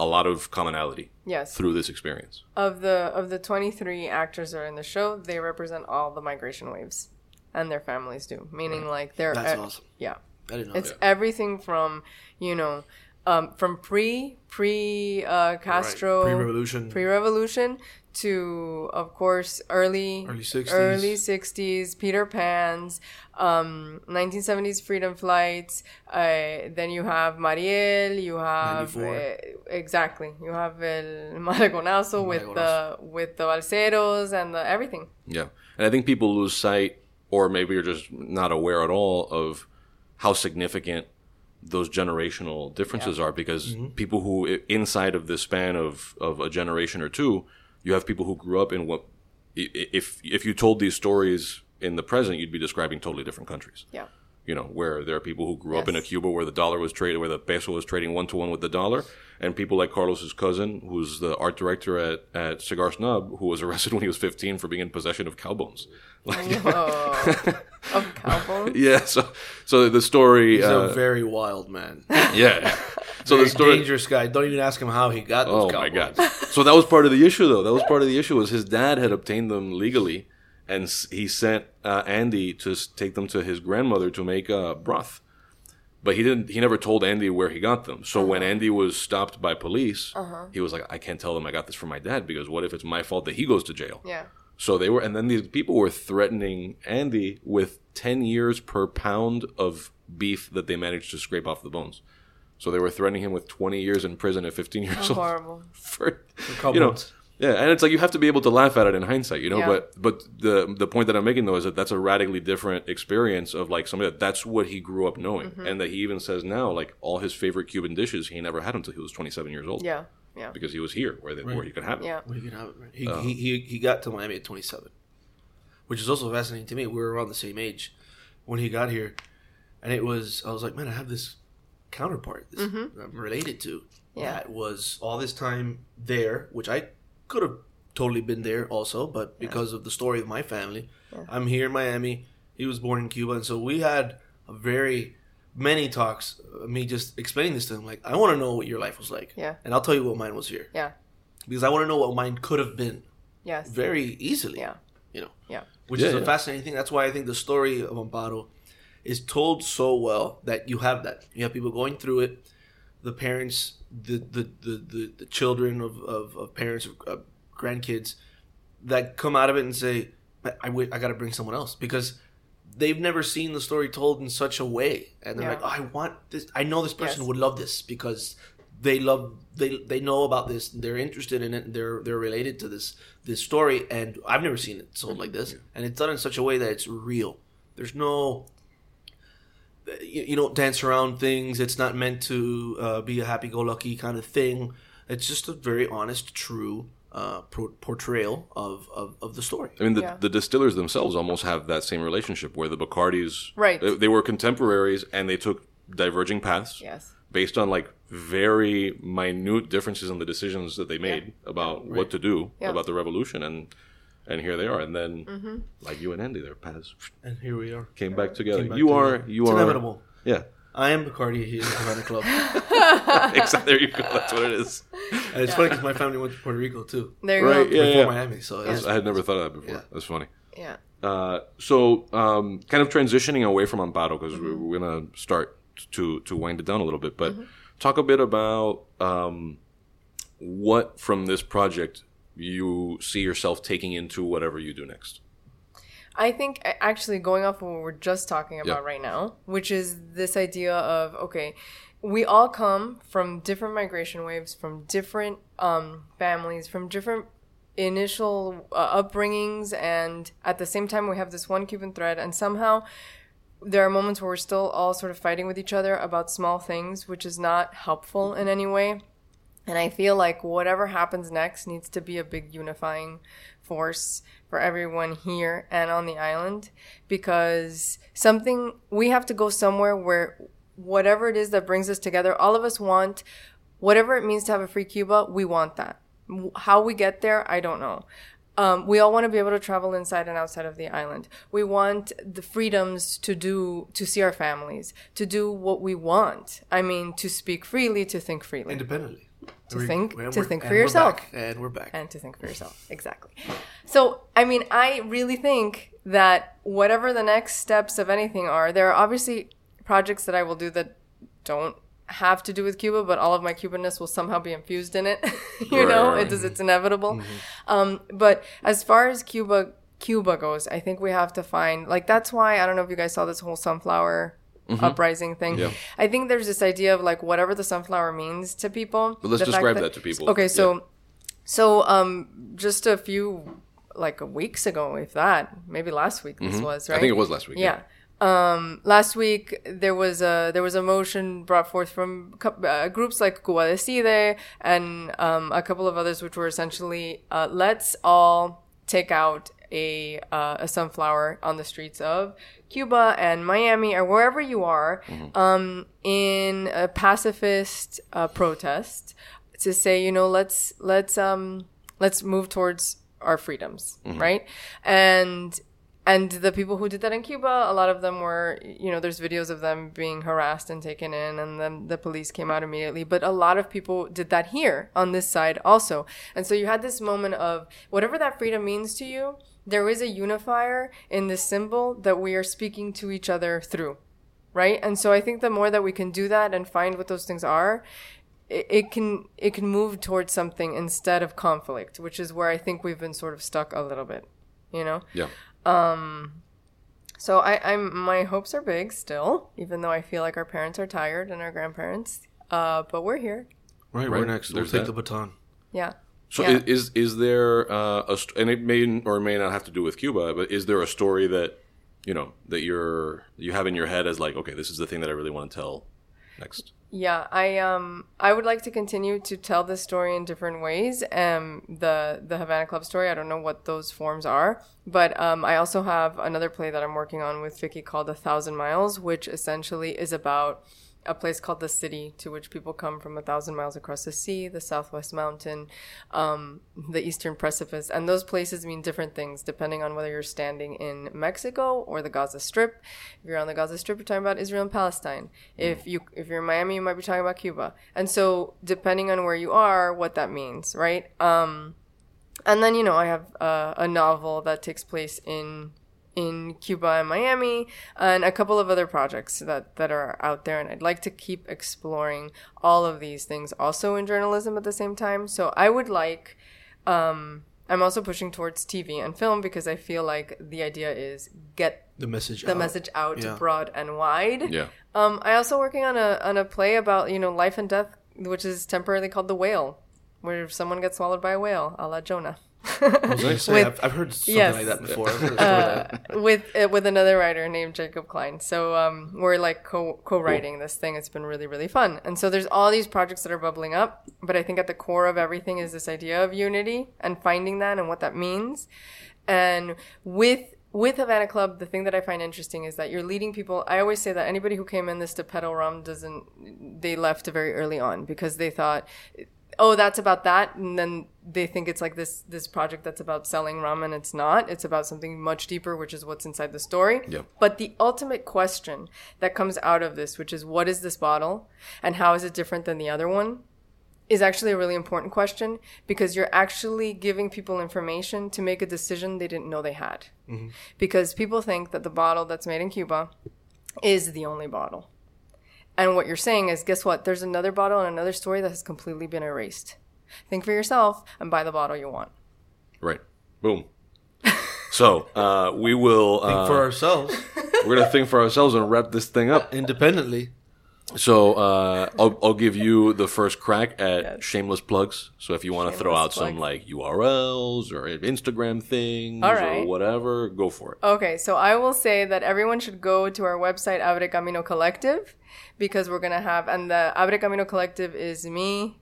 [SPEAKER 1] a lot of commonality
[SPEAKER 3] yes
[SPEAKER 1] through this experience.
[SPEAKER 3] of the of the 23 actors that are in the show they represent all the migration waves and their families do meaning like they're
[SPEAKER 2] That's
[SPEAKER 3] e-
[SPEAKER 2] awesome.
[SPEAKER 3] yeah
[SPEAKER 2] I didn't know
[SPEAKER 3] it's
[SPEAKER 2] that.
[SPEAKER 3] everything from you know um, from pre pre uh, Castro
[SPEAKER 2] Pre-revolution.
[SPEAKER 3] pre-revolution to of course early
[SPEAKER 2] Early 60s.
[SPEAKER 3] early 60s Peter Pan's um 1970s freedom flights uh, then you have Mariel you have uh, exactly. You have El [laughs] Maleconazo with the with the Balseros and the everything.
[SPEAKER 1] Yeah, and I think people lose sight, or maybe you're just not aware at all of how significant those generational differences are. Because mm-hmm. people who inside of the span of of a generation or two, you have people who grew up in what if if you told these stories in the present, you'd be describing totally different countries.
[SPEAKER 3] yeah
[SPEAKER 1] you know, where there are people who grew up in a Cuba where the dollar was traded, where the peso was trading one to one with the dollar, and people like Carlos's cousin, who's the art director at, at Cigar Snob, who was [laughs] arrested when he was 15 for being in possession of cow bones. [laughs] Like,
[SPEAKER 3] oh, of cowboy [laughs]
[SPEAKER 1] yeah, so so the story,
[SPEAKER 2] He's
[SPEAKER 1] uh,
[SPEAKER 2] a very wild man.
[SPEAKER 1] yeah. So
[SPEAKER 2] Very
[SPEAKER 1] the story,
[SPEAKER 2] dangerous guy. Don't even ask him how he got those
[SPEAKER 1] Oh my
[SPEAKER 2] cowboys.
[SPEAKER 1] god! So that was part of the issue, though. That was part of the issue was his dad had obtained them legally, and he sent uh, Andy to take them to his grandmother to make uh, broth. But he didn't. He never told Andy where he got them. So when Andy was stopped by police, he was like, "I can't tell them I got this from my dad because what if it's my fault that he goes to jail?"
[SPEAKER 3] yeah
[SPEAKER 1] So they were, and then these people were threatening Andy with 10 years per pound of beef that they managed to scrape off the bones. So they were threatening him with 20 years in prison at 15 years old.
[SPEAKER 3] Horrible. [laughs]
[SPEAKER 1] For,
[SPEAKER 2] couple
[SPEAKER 1] you know,
[SPEAKER 2] months.
[SPEAKER 1] Yeah, and it's like you have to be able to laugh at it in hindsight, you know.
[SPEAKER 3] Yeah.
[SPEAKER 1] But but the the point that I'm making though is that that's a radically different experience of like somebody that that's what he grew up knowing,
[SPEAKER 3] Mm-hmm.
[SPEAKER 1] and that he even says now like all his favorite Cuban dishes he never had until he was 27 years old.
[SPEAKER 3] Yeah. Yeah.
[SPEAKER 1] because he was here where they, where he could have it.
[SPEAKER 3] Yeah.
[SPEAKER 2] Well, he, could have it, right? he,
[SPEAKER 1] Uh.
[SPEAKER 2] he, he, he got to Miami at 27, which is also fascinating to me. We were around the same age when he got here, and it was I was like, man, I have this counterpart this I'm related to
[SPEAKER 3] Mm-hmm. Yeah.
[SPEAKER 2] that was all this time there, which I could have totally been there also, but because of the story of my family, I'm here in Miami. He was born in Cuba, and so we had a very many talks. uh, Me just explaining this to him, like I want to know what your life was like,
[SPEAKER 3] Yeah.
[SPEAKER 2] and I'll tell you what mine was here
[SPEAKER 3] Yeah.
[SPEAKER 2] because I want to know what mine could have been
[SPEAKER 3] Yes.
[SPEAKER 2] very easily.
[SPEAKER 3] Yeah.
[SPEAKER 2] You know,
[SPEAKER 3] Yeah.
[SPEAKER 2] which
[SPEAKER 1] Yeah,
[SPEAKER 2] is a fascinating thing. That's why I think the story of Amparo is told so well that you have that. You have people going through it, the parents, the the the, the, the children of, of, of parents, uh, grandkids, that come out of it and say, I, I, got to bring someone else because they've never seen the story told in such a way, and they're
[SPEAKER 3] Yeah.
[SPEAKER 2] like, oh, I want this. I know this person
[SPEAKER 3] Yes.
[SPEAKER 2] would love this because they love they they know about this. They're interested in it. And they're they're related to this this story, and I've never seen it sold like this, and it's done in such a way that it's real. There's no you, you don't dance around things. It's not meant to uh, be a happy-go-lucky kind of thing. It's just a very honest, true uh, pro- portrayal of, of, of the story.
[SPEAKER 1] I mean, the,
[SPEAKER 3] Yeah.
[SPEAKER 1] the distillers themselves almost have that same relationship where the Bacardis,
[SPEAKER 3] Right.
[SPEAKER 1] They, they were contemporaries and they took diverging paths
[SPEAKER 3] Yes.
[SPEAKER 1] based on like very minute differences in the decisions that they made about what to do
[SPEAKER 3] Yeah.
[SPEAKER 1] about the revolution, and and here they are, and then like you and Andy, their paths
[SPEAKER 2] And here we are.
[SPEAKER 1] came back together.
[SPEAKER 2] Came back
[SPEAKER 1] you
[SPEAKER 2] together.
[SPEAKER 1] are you
[SPEAKER 2] It's
[SPEAKER 1] are
[SPEAKER 2] inevitable.
[SPEAKER 1] Yeah,
[SPEAKER 2] I am Bacardi. He is Havana Club. [laughs] [laughs]
[SPEAKER 1] exactly. There you go. That's what it is.
[SPEAKER 2] And it's funny because my family went to Puerto Rico too
[SPEAKER 3] There you
[SPEAKER 1] Right,
[SPEAKER 3] go.
[SPEAKER 1] yeah.
[SPEAKER 2] before Miami. So it's,
[SPEAKER 1] I had never thought of that before.
[SPEAKER 2] Yeah.
[SPEAKER 1] That's funny.
[SPEAKER 3] Yeah.
[SPEAKER 1] Uh, so, um, kind of transitioning away from Amparo because we're, we're gonna start to to wind it down a little bit, but talk a bit about um, what from this project you see yourself taking into whatever you do next.
[SPEAKER 3] I think actually going off of what we're just talking about
[SPEAKER 1] Yeah.
[SPEAKER 3] right now, which is this idea of okay, we all come from different migration waves, from different um, families, from different initial uh, upbringings, and at the same time we have this one Cuban thread, and somehow there are moments where we're still all sort of fighting with each other about small things, which is not helpful in any way. And I feel like whatever happens next needs to be a big unifying force for everyone here and on the island because something we have to go somewhere where whatever it is that brings us together, all of us want whatever it means to have a free Cuba, we want that. How we get there, I don't know. Um, we all want to be able to travel inside and outside of the island. We want the freedoms to do, to see our families, to do what we want. I mean, to speak freely, to think freely
[SPEAKER 2] independently.
[SPEAKER 3] To
[SPEAKER 2] We're-
[SPEAKER 3] think- to think for yourself.
[SPEAKER 2] back, and we're back.
[SPEAKER 3] and to think for yourself. Exactly. So, I mean, I really think that whatever the next steps of anything are, there are obviously projects that I will do that don't have to do with Cuba, but all of my Cubanness will somehow be infused in it. [laughs] you
[SPEAKER 1] Right,
[SPEAKER 3] know, it does, it's inevitable. Um, but as far as Cuba, Cuba goes, I think we have to find like that's why I don't know if you guys saw this whole sunflower. Uprising thing.
[SPEAKER 1] Yeah.
[SPEAKER 3] I think there's this idea of like whatever the sunflower means to people.
[SPEAKER 1] But let's describe that to people.
[SPEAKER 3] Okay, so
[SPEAKER 1] Yeah.
[SPEAKER 3] so um just a few like weeks ago, if that, maybe last week this was, right?
[SPEAKER 1] Mm-hmm. I think it was last week.
[SPEAKER 3] Yeah. Um, last week there was a there was a motion brought forth from uh, groups like Cuba Decide and um, a couple of others, which were essentially uh, let's all take out a uh, a sunflower on the streets of Cuba and Miami or wherever you are um, in a pacifist uh, protest to say you know let's let's um let's move towards our freedoms right and and the people who did that in Cuba, a lot of them were, you know, there's videos of them being harassed and taken in, and then the police came out immediately. But a lot of people did that here on this side also. And so you had this moment of whatever that freedom means to you, there is a unifier in this symbol that we are speaking to each other through, right? And so I think the more that we can do that and find what those things are, it, it can it can move towards something instead of conflict, which is where I think we've been sort of stuck a little bit. you know.
[SPEAKER 1] Yeah.
[SPEAKER 3] Um, so I, I'm my hopes are big still, even though I feel like our parents are tired and our grandparents. Uh, but we're here.
[SPEAKER 2] Right,
[SPEAKER 1] Right,
[SPEAKER 2] we're next. We'll take
[SPEAKER 1] that.
[SPEAKER 2] the baton.
[SPEAKER 3] Yeah.
[SPEAKER 1] So
[SPEAKER 3] Yeah.
[SPEAKER 1] is is there uh, a st- and it may or may not have to do with Cuba, but is there a story that you know that you're you have in your head as like okay, this is the thing that I really want to tell next?
[SPEAKER 3] Yeah, I um I would like to continue to tell this story in different ways. Um the the Havana Club story, I don't know what those forms are, but um I also have another play that I'm working on with Vicky called A Thousand Miles, which essentially is about a place called the city to which people come from a thousand miles across the sea, the southwest mountain, um, the eastern precipice, and those places mean different things depending on whether you're standing in Mexico or the Gaza Strip. If you're on the Gaza Strip, you're talking about Israel and Palestine. If you if you're in Miami, you might be talking about Cuba. And so depending on where you are, what that means, right? Um, and then you know I have uh, a novel that takes place in in Cuba and Miami, and a couple of other projects that that are out there. And I'd like to keep exploring all of these things, also in journalism at the same time. So I would like. Um, I'm also pushing towards TV and film because I feel like the idea is get
[SPEAKER 2] The message.
[SPEAKER 3] the
[SPEAKER 2] out.
[SPEAKER 3] message out
[SPEAKER 2] Yeah.
[SPEAKER 3] broad and wide.
[SPEAKER 1] Yeah.
[SPEAKER 3] Um, I also working on a on a play about you know life and death, which is temporarily called the whale, where someone gets swallowed by a whale, a la Jonah.
[SPEAKER 2] I was gonna say,
[SPEAKER 3] With-
[SPEAKER 2] I've, I've heard something
[SPEAKER 3] yes.
[SPEAKER 2] like that before. I've heard a story like that. [laughs]
[SPEAKER 3] with uh, with another writer named Jacob Klein. So um, we're like co co writing this thing. It's been really really fun. And so there's all these projects that are bubbling up. But I think at the core of everything is this idea of unity and finding that and what that means. And with with Havana Club, the thing that I find interesting is that you're leading people. I always say that anybody who came in this to pedal rum doesn't. They left very early on because they thought oh that's about that. And then they think it's like this this project that's about selling rum and it's not. It's about something much deeper which is what's inside the story.
[SPEAKER 1] Yep.
[SPEAKER 3] but the ultimate question that comes out of this which is what is this bottle and how is it different than the other one is actually a really important question because you're actually giving people information to make a decision they didn't know they had. Mm-hmm. Because people think that the bottle that's made in cuba is the only bottle and what you're saying is, guess what? There's another bottle and another story that has completely been erased. Think for yourself and buy the bottle you want.
[SPEAKER 1] Right. Boom. [laughs] So uh, we will.
[SPEAKER 2] Think
[SPEAKER 1] Uh,
[SPEAKER 2] for ourselves,
[SPEAKER 1] we're gonna think for ourselves and wrap this thing up.
[SPEAKER 2] independently.
[SPEAKER 1] So uh, I'll, I'll give you the first crack at
[SPEAKER 3] Yes.
[SPEAKER 1] shameless plugs. So if you want to throw out some like URLs or Instagram things
[SPEAKER 3] All
[SPEAKER 1] or whatever, go for it.
[SPEAKER 3] Okay, so I will say that everyone should go to our website, Abre Camino Collective, because we're going to have, and the Abre Camino Collective is me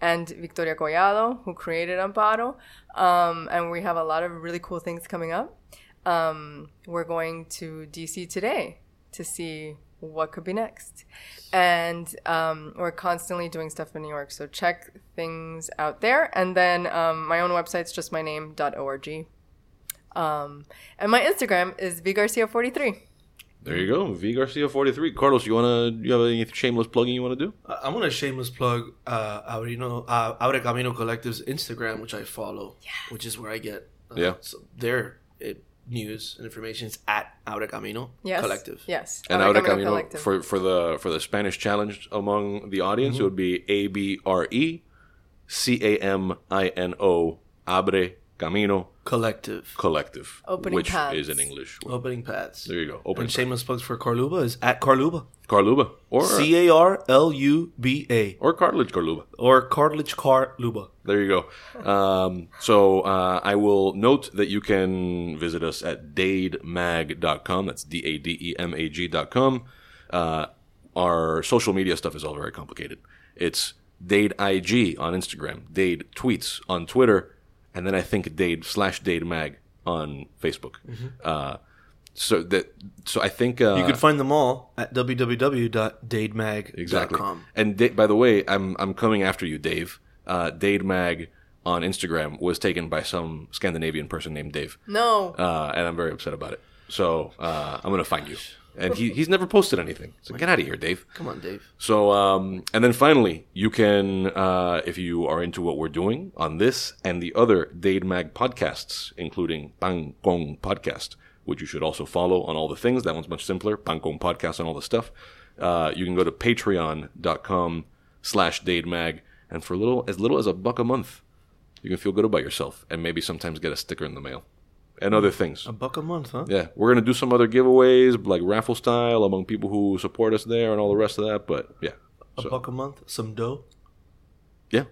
[SPEAKER 3] and Victoria Collado, who created Amparo. Um, and we have a lot of really cool things coming up. Um, we're going to DC today to see what could be next. And um, we're constantly doing stuff in New York. So check things out there. And then um, my own website's just my name name.org. Um, and my Instagram is vgarcia43.
[SPEAKER 1] There you go, V Garcia forty three. Carlos, you wanna you have any shameless plugging you want to do?
[SPEAKER 2] I- I'm gonna shameless plug uh, Abrino, uh, Abre Camino Collective's Instagram, which I follow, which is where I get uh,
[SPEAKER 1] Yeah.
[SPEAKER 2] so there it, news and information. It's at Abre Camino
[SPEAKER 3] Yes.
[SPEAKER 2] Collective.
[SPEAKER 3] Yes.
[SPEAKER 1] And
[SPEAKER 3] Abre
[SPEAKER 1] Abre
[SPEAKER 3] Camino
[SPEAKER 1] Camino
[SPEAKER 3] Collective.
[SPEAKER 1] for for the for the Spanish challenge among the audience, it mm-hmm. would be A B R E C A M I N O Abre Camino
[SPEAKER 2] Collective.
[SPEAKER 1] Collective,
[SPEAKER 3] Opening
[SPEAKER 1] which
[SPEAKER 3] paths.
[SPEAKER 1] is in English. word.
[SPEAKER 2] Opening paths.
[SPEAKER 1] There you go. Open
[SPEAKER 2] And shameless plugs for Carluba is at Carluba.
[SPEAKER 1] Carluba or
[SPEAKER 2] C A R L U B A.
[SPEAKER 1] or cartilage Carluba.
[SPEAKER 2] Or Cartilage Carluba.
[SPEAKER 1] There you go. Um, so uh, I will note that you can visit us at dademag.com. That's D A D E M A G.com. Uh, our social media stuff is all very complicated. It's Dade IG on Instagram, Dade Tweets on Twitter, and then I think Dade slash Dade Mag on Facebook. Uh, so that so I think uh,
[SPEAKER 2] You can find them all at www.dademag.com.
[SPEAKER 1] Exactly. And Da- by the way, I'm I'm coming after you, Dave. Uh, Dade Mag on Instagram was taken by some Scandinavian person named Dave,
[SPEAKER 3] no.
[SPEAKER 1] uh, and I'm very upset about it. So uh, I'm gonna find you. And he, he's never posted anything. So get out of here, Dave.
[SPEAKER 2] Come on, Dave.
[SPEAKER 1] So, um, and then finally, you can, uh, if you are into what we're doing on this and the other Dade Mag podcasts, including Bang Gong Podcast, which you should also follow on all the things. That one's much simpler. Bang Gong Podcast and all the stuff. Uh, you can go to patreon.com slash Dade Mag, and for a little, as little as a buck a month, you can feel good about yourself and maybe sometimes get a sticker in the mail. And other things.
[SPEAKER 2] A buck a month, huh?
[SPEAKER 1] Yeah, we're gonna do some other giveaways, like raffle style, among people who support us there, and all the rest of that. But yeah,
[SPEAKER 2] A
[SPEAKER 1] So-
[SPEAKER 2] buck a month, some dough.
[SPEAKER 1] yeah,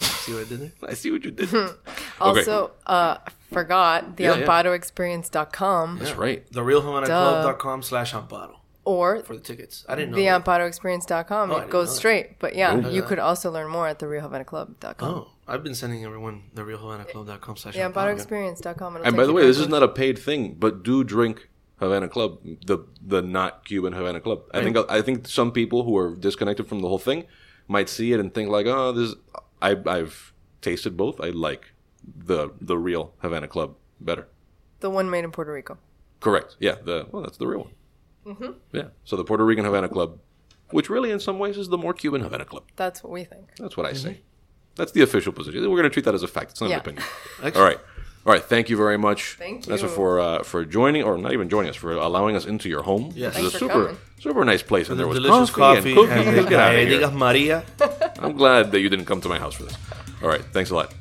[SPEAKER 2] See what I did there? [laughs]
[SPEAKER 1] I see what you did. [laughs]
[SPEAKER 3] Also, uh, I forgot the
[SPEAKER 1] Yeah, yeah.
[SPEAKER 3] amparoexperience.com
[SPEAKER 1] That's right.
[SPEAKER 2] The TheRealHavanaclub.com slash Amparo
[SPEAKER 3] or
[SPEAKER 2] for the tickets. I didn't know
[SPEAKER 3] the
[SPEAKER 2] that.
[SPEAKER 3] amparoexperience.com.
[SPEAKER 2] Oh,
[SPEAKER 3] it goes straight. But yeah,
[SPEAKER 1] Nope.
[SPEAKER 3] you could also learn more at the Real Havana therealhavanaclub.com.
[SPEAKER 2] Oh, I've been sending everyone therealhavanaclub.com slash
[SPEAKER 3] The
[SPEAKER 2] Amparo.
[SPEAKER 3] amparoexperience.com. it'll
[SPEAKER 1] And by the way, this is not a paid thing, but do drink Havana Club, the the not Cuban Havana Club. I think I think some people who are disconnected from the whole thing might see it and think like, oh, this. I, I've tasted both. I like the the real Havana Club better.
[SPEAKER 3] the one made in Puerto Rico.
[SPEAKER 1] Correct. Yeah. The well, that's the real one. Mm-hmm. Yeah. So the Puerto Rican Havana Club, which really in some ways is the more Cuban Havana Club.
[SPEAKER 3] That's what we think.
[SPEAKER 1] That's what I say. That's the official position. We're going to treat that as a fact. It's not
[SPEAKER 3] Yeah.
[SPEAKER 1] an opinion. [laughs]
[SPEAKER 2] Excellent.
[SPEAKER 1] All right. All right. Thank you very much.
[SPEAKER 3] Thank
[SPEAKER 1] Vanessa,
[SPEAKER 3] you.
[SPEAKER 1] for uh, for joining, or not even joining us, for allowing us into your home.
[SPEAKER 2] Yes.
[SPEAKER 1] This is a super
[SPEAKER 3] coming.
[SPEAKER 1] super nice place, and there was
[SPEAKER 2] Delicious
[SPEAKER 1] coffee,
[SPEAKER 2] coffee.
[SPEAKER 1] and cookies.
[SPEAKER 2] and
[SPEAKER 1] Get out of
[SPEAKER 2] Ay,
[SPEAKER 1] here.
[SPEAKER 2] digas Maria. [laughs]
[SPEAKER 1] I'm glad that you didn't come to my house for this. All right. Thanks a lot.